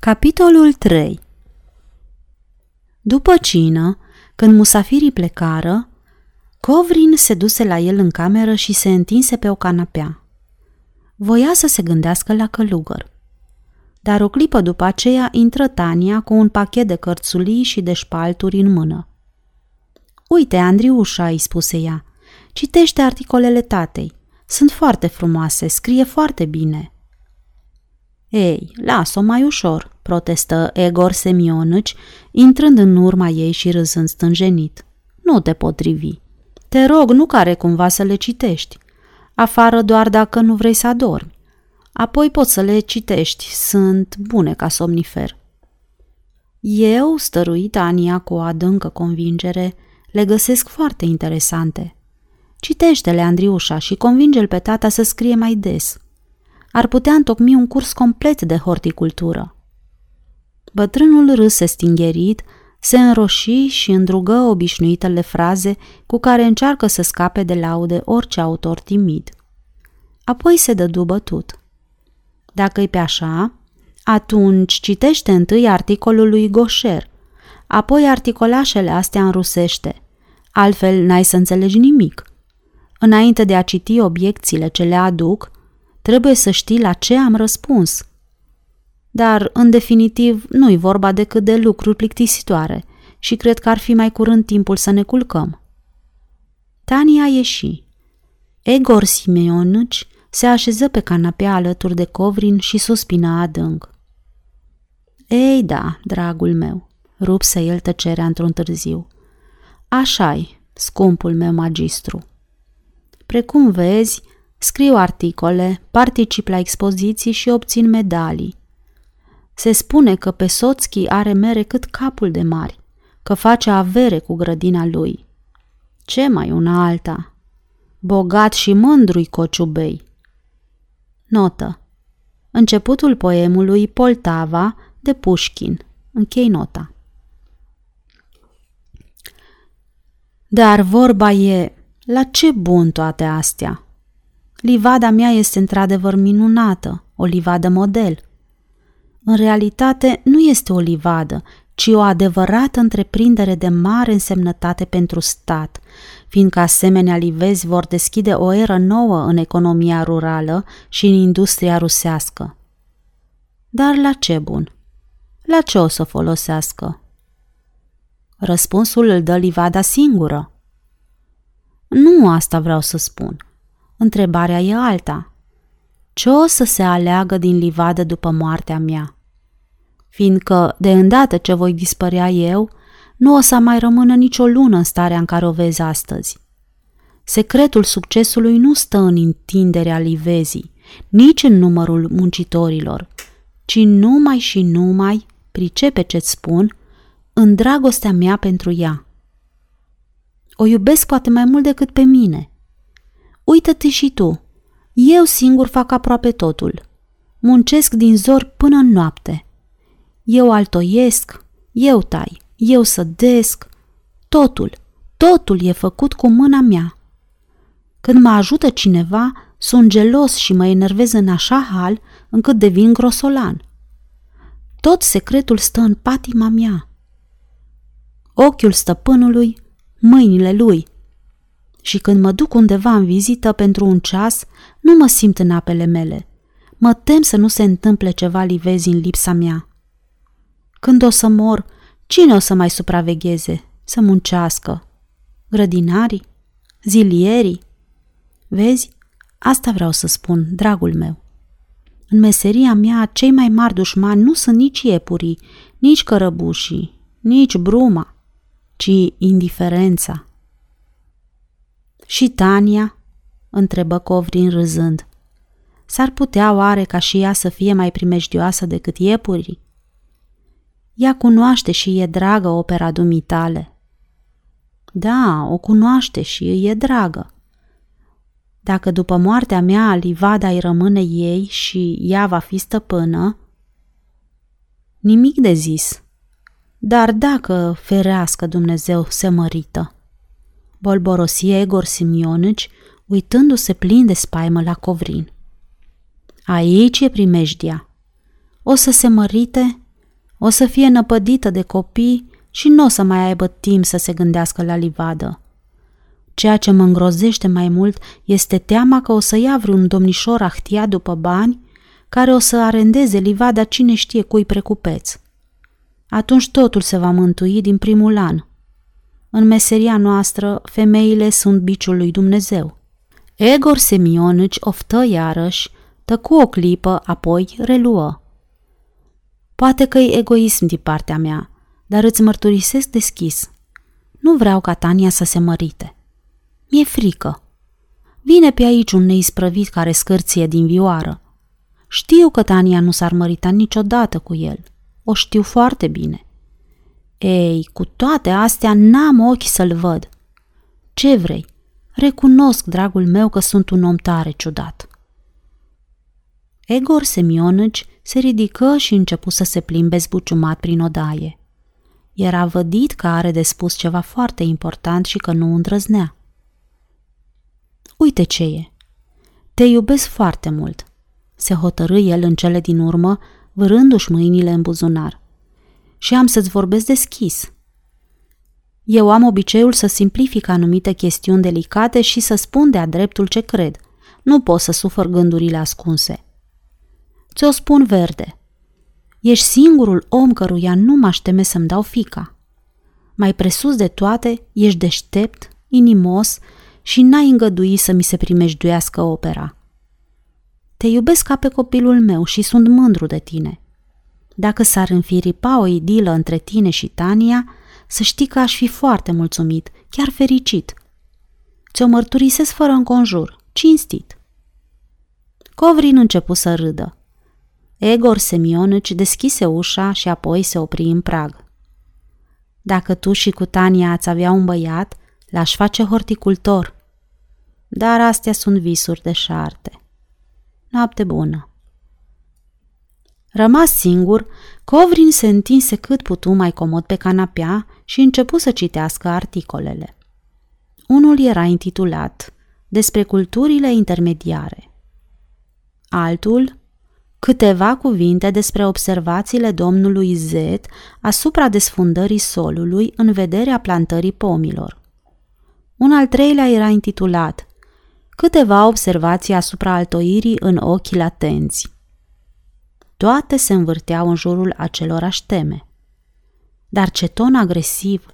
Capitolul 3 După cină, când musafirii plecară, Covrin se duse la el în cameră și se întinse pe o canapea. Voia să se gândească la călugăr. Dar o clipă după aceea intră Tania cu un pachet de cărțulii și de șpalturi în mână. Uite, Andriușa, îi spuse ea, citește articolele tatei. Sunt foarte frumoase, scrie foarte bine. Ei, las-o mai ușor, protestă Egor Semionici, intrând în urma ei și râzând stânjenit. Nu te potrivi. Te rog, nu care cumva să le citești. Afară doar dacă nu vrei să adormi. Apoi poți să le citești, sunt bune ca somnifer. Eu, stăruit Ania cu o adâncă convingere, le găsesc foarte interesante. Citește-le, Andriușa, și convinge-l pe tata să scrie mai des. Ar putea întocmi un curs complet de horticultură. Bătrânul râse stingherit, se înroși și îndrugă obișnuitele fraze cu care încearcă să scape de laude orice autor timid. Apoi se dădu bătut. Dacă e pe așa, atunci citește întâi articolul lui Goșer, apoi articolașele astea în rusește. Altfel n-ai să înțelegi nimic. Înainte de a citi obiecțiile ce le aduc, trebuie să știi la ce am răspuns – dar, în definitiv, nu-i vorba decât de lucruri plictisitoare și cred că ar fi mai curând timpul să ne culcăm. Tania ieși. Egor Simeonici se așeză pe canapea alături de Covrin și suspină adânc. Ei da, dragul meu, rupse el tăcerea într-un târziu. Așa-i, scumpul meu magistru. Precum vezi, scriu articole, particip la expoziții și obțin medalii. Se spune că pe Soțchi are mere cât capul de mari, că face avere cu grădina lui. Ce mai una alta? Bogat și mândru-i Cociubei. Notă. Începutul poemului Poltava de Pușkin. Închei nota. Dar vorba e, la ce bun toate astea? Livada mea este într-adevăr minunată, o livadă model – în realitate nu este o livadă, ci o adevărată întreprindere de mare însemnătate pentru stat, fiindcă asemenea livezi vor deschide o eră nouă în economia rurală și în industria rusească. Dar la ce bun? La ce o să folosească? Răspunsul îl dă livada singură. Nu asta vreau să spun. Întrebarea e alta. Ce o să se aleagă din livadă după moartea mea? fiindcă, de îndată ce voi dispărea eu, nu o să mai rămână nicio lună în starea în care o vezi astăzi. Secretul succesului nu stă în întinderea livezii, nici în numărul muncitorilor, ci numai și numai, pricepe ce-ți spun, în dragostea mea pentru ea. O iubesc poate mai mult decât pe mine. Uită-te și tu. Eu singur fac aproape totul. Muncesc din zor până în noapte – eu altoiesc, eu tai, eu sădesc, totul, totul e făcut cu mâna mea. Când mă ajută cineva, sunt gelos și mă enervez în așa hal încât devin grosolan. Tot secretul stă în patima mea. Ochiul stăpânului, mâinile lui. Și când mă duc undeva în vizită pentru un ceas, nu mă simt în apele mele. Mă tem să nu se întâmple ceva livezi în lipsa mea. Când o să mor, cine o să mai supravegheze, să muncească? Grădinarii? Zilierii? Vezi, asta vreau să spun, dragul meu. În meseria mea, cei mai mari dușmani nu sunt nici iepurii, nici cărăbușii, nici bruma, ci indiferența. Și Tania? întrebă Covrin râzând. S-ar putea oare ca și ea să fie mai primejdioasă decât iepurii? Ea cunoaște și e dragă opera dumitale. Da, o cunoaște și îi e dragă. Dacă după moartea mea livada îi rămâne ei și ea va fi stăpână, nimic de zis. Dar dacă, ferească Dumnezeu, se mărită. Bolborosie Egor Simionici, uitându-se plin de spaimă la covrin. Aici e primejdia. O să se mărite O să fie năpădită de copii și nu o să mai aibă timp să se gândească la livadă. Ceea ce mă îngrozește mai mult este teama că o să ia vreun domnișor ahtia după bani care o să arendeze livada cine știe cui precupeț. Atunci totul se va mântui din primul an. În meseria noastră, femeile sunt biciul lui Dumnezeu. Egor Semionici oftă iarăși, tăcu o clipă, apoi reluă. Poate că e egoism din partea mea, dar îți mărturisesc deschis. Nu vreau ca Tania să se mărite. Mi-e frică. Vine pe aici un neisprăvit care scârție din vioară. Știu că Tania nu s-ar mărita niciodată cu el. O știu foarte bine. Ei, cu toate astea n-am ochi să-l văd. Ce vrei? Recunosc, dragul meu, că sunt un om tare ciudat. Egor Semionici se ridică și începu să se plimbe zbuciumat prin odaie. Era vădit că are de spus ceva foarte important și că nu îndrăznea. Uite ce e. Te iubesc foarte mult, se hotărâ el în cele din urmă, vârându-și mâinile în buzunar. Și am să-ți vorbesc deschis. Eu am obiceiul să simplific anumite chestiuni delicate și să spun de-a dreptul ce cred. Nu pot să sufăr gândurile ascunse. Ți-o spun verde. Ești singurul om căruia nu mă teme să-mi dau fica. Mai presus de toate, ești deștept, inimos și n-ai îngădui să mi se primejduiască opera. Te iubesc ca pe copilul meu și sunt mândru de tine. Dacă s-ar înfiripa o idilă între tine și Tania, să știi că aș fi foarte mulțumit, chiar fericit. Ți-o mărturisesc fără înconjur, cinstit. Covrin începu să râdă. Egor Semionici deschise ușa și apoi se opri în prag. Dacă tu și cu Tania ați avea un băiat, l-aș face horticultor. Dar astea sunt visuri de șarte. Noapte bună! Rămas singur, Covrin se întinse cât putu mai comod pe canapea și începu să citească articolele. Unul era intitulat Despre culturile intermediare. Altul Câteva cuvinte despre observațiile domnului Z asupra desfundării solului în vederea plantării pomilor. Un al treilea era intitulat Câteva observații asupra altoirii în ochii latenți. Toate se învârteau în jurul acelorași teme. Dar ce ton agresiv,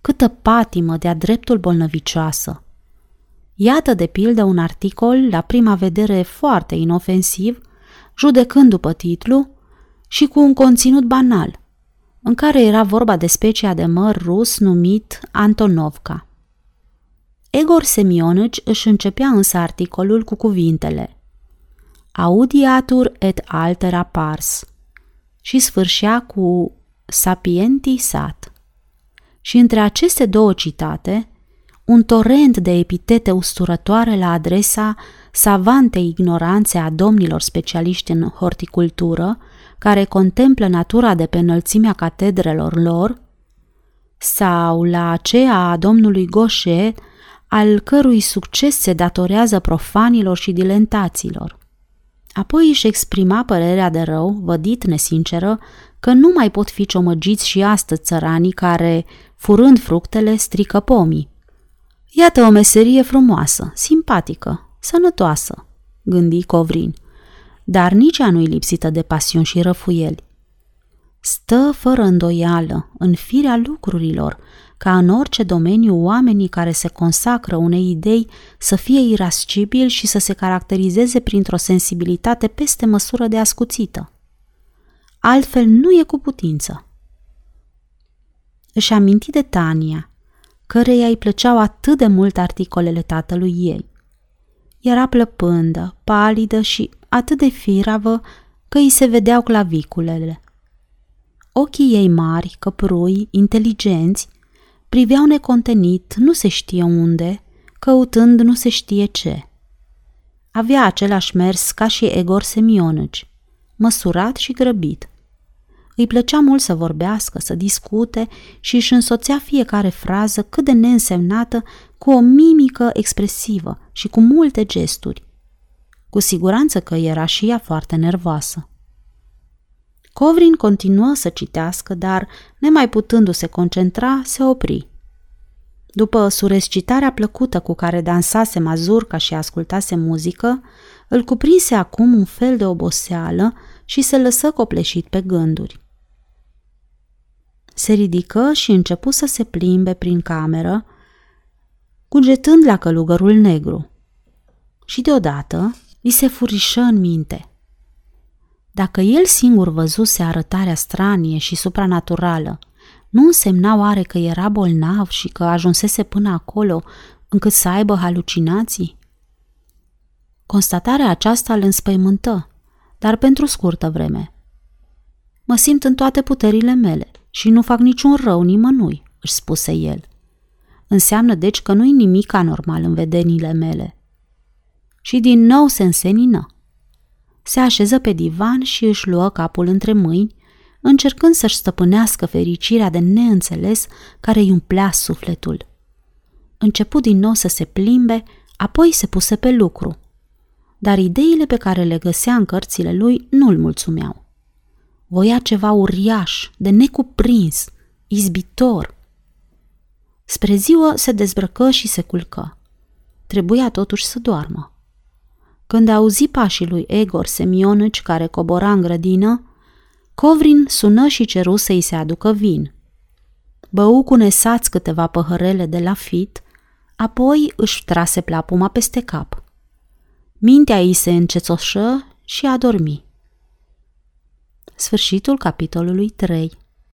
câtă patimă de-a dreptul bolnăvicioasă. Iată de pildă un articol, la prima vedere foarte inofensiv, judecând după titlu și cu un conținut banal, în care era vorba de specia de măr rus numit Antonovka. Egor Semionici își începea însă articolul cu cuvintele Audiatur et altera pars și sfârșea cu Sapienti sat. Și între aceste două citate, un torent de epitete usturătoare la adresa savantei ignoranțe a domnilor specialiști în horticultură, care contemplă natura de pe înălțimea catedrelor lor, sau la aceea a domnului Gaucher, al cărui succes se datorează profanilor și dilentaților. Apoi își exprima părerea de rău, vădit nesinceră, că nu mai pot fi ciomăgiți și astăzi țăranii care, furând fructele, strică pomii. Iată o meserie frumoasă, simpatică, sănătoasă, gândi Covrin, dar nici ea nu-i lipsită de pasiuni și răfuieli. Stă fără îndoială în firea lucrurilor ca în orice domeniu oamenii care se consacră unei idei să fie irascibili și să se caracterizeze printr-o sensibilitate peste măsură de ascuțită. Altfel nu e cu putință. Își aminti de Tania, căreia îi plăceau atât de mult articolele tatălui ei. Era plăpândă, palidă și atât de firavă că îi se vedeau claviculele. Ochii ei mari, căprui, inteligenți, priveau necontenit, nu se știe unde, căutând nu se știe ce. Avea același mers ca și Egor Semionici, măsurat și grăbit. Îi plăcea mult să vorbească, să discute și își însoțea fiecare frază cât de neînsemnată cu o mimică expresivă și cu multe gesturi. Cu siguranță că era și ea foarte nervoasă. Covrin continuă să citească, dar, nemai putându-se concentra, se opri. După surescitarea plăcută cu care dansase mazurca și ascultase muzică, îl cuprinse acum un fel de oboseală și se lăsă copleșit pe gânduri. Se ridică și începu să se plimbe prin cameră, cugetând la călugărul negru. Și deodată îi se furișă în minte. Dacă el singur văzuse arătarea stranie și supranaturală, nu însemna oare că era bolnav și că ajunsese până acolo încât să aibă halucinații? Constatarea aceasta îl înspăimântă, dar pentru scurtă vreme. Mă simt în toate puterile mele și nu fac niciun rău nimănui, își spuse el. Înseamnă deci că nu-i nimic anormal în vedenile mele. Și din nou se însenină. Se așeză pe divan și își luă capul între mâini, încercând să-și stăpânească fericirea de neînțeles care îi umplea sufletul. Începu din nou să se plimbe, apoi se puse pe lucru. Dar ideile pe care le găsea în cărțile lui nu îl mulțumeau. Voia ceva uriaș, de necuprins, izbitor. Spre ziua se dezbrăcă și se culcă. Trebuia totuși să doarmă. Când auzi pașii lui Egor Semionici care cobora în grădină, Covrin sună și ceru să-i se aducă vin. Bău cu nesați câteva păhărele de la fit, apoi își trase plapuma peste cap. Mintea ei se încețoșă și a dormi. Sfârșitul capitolului 3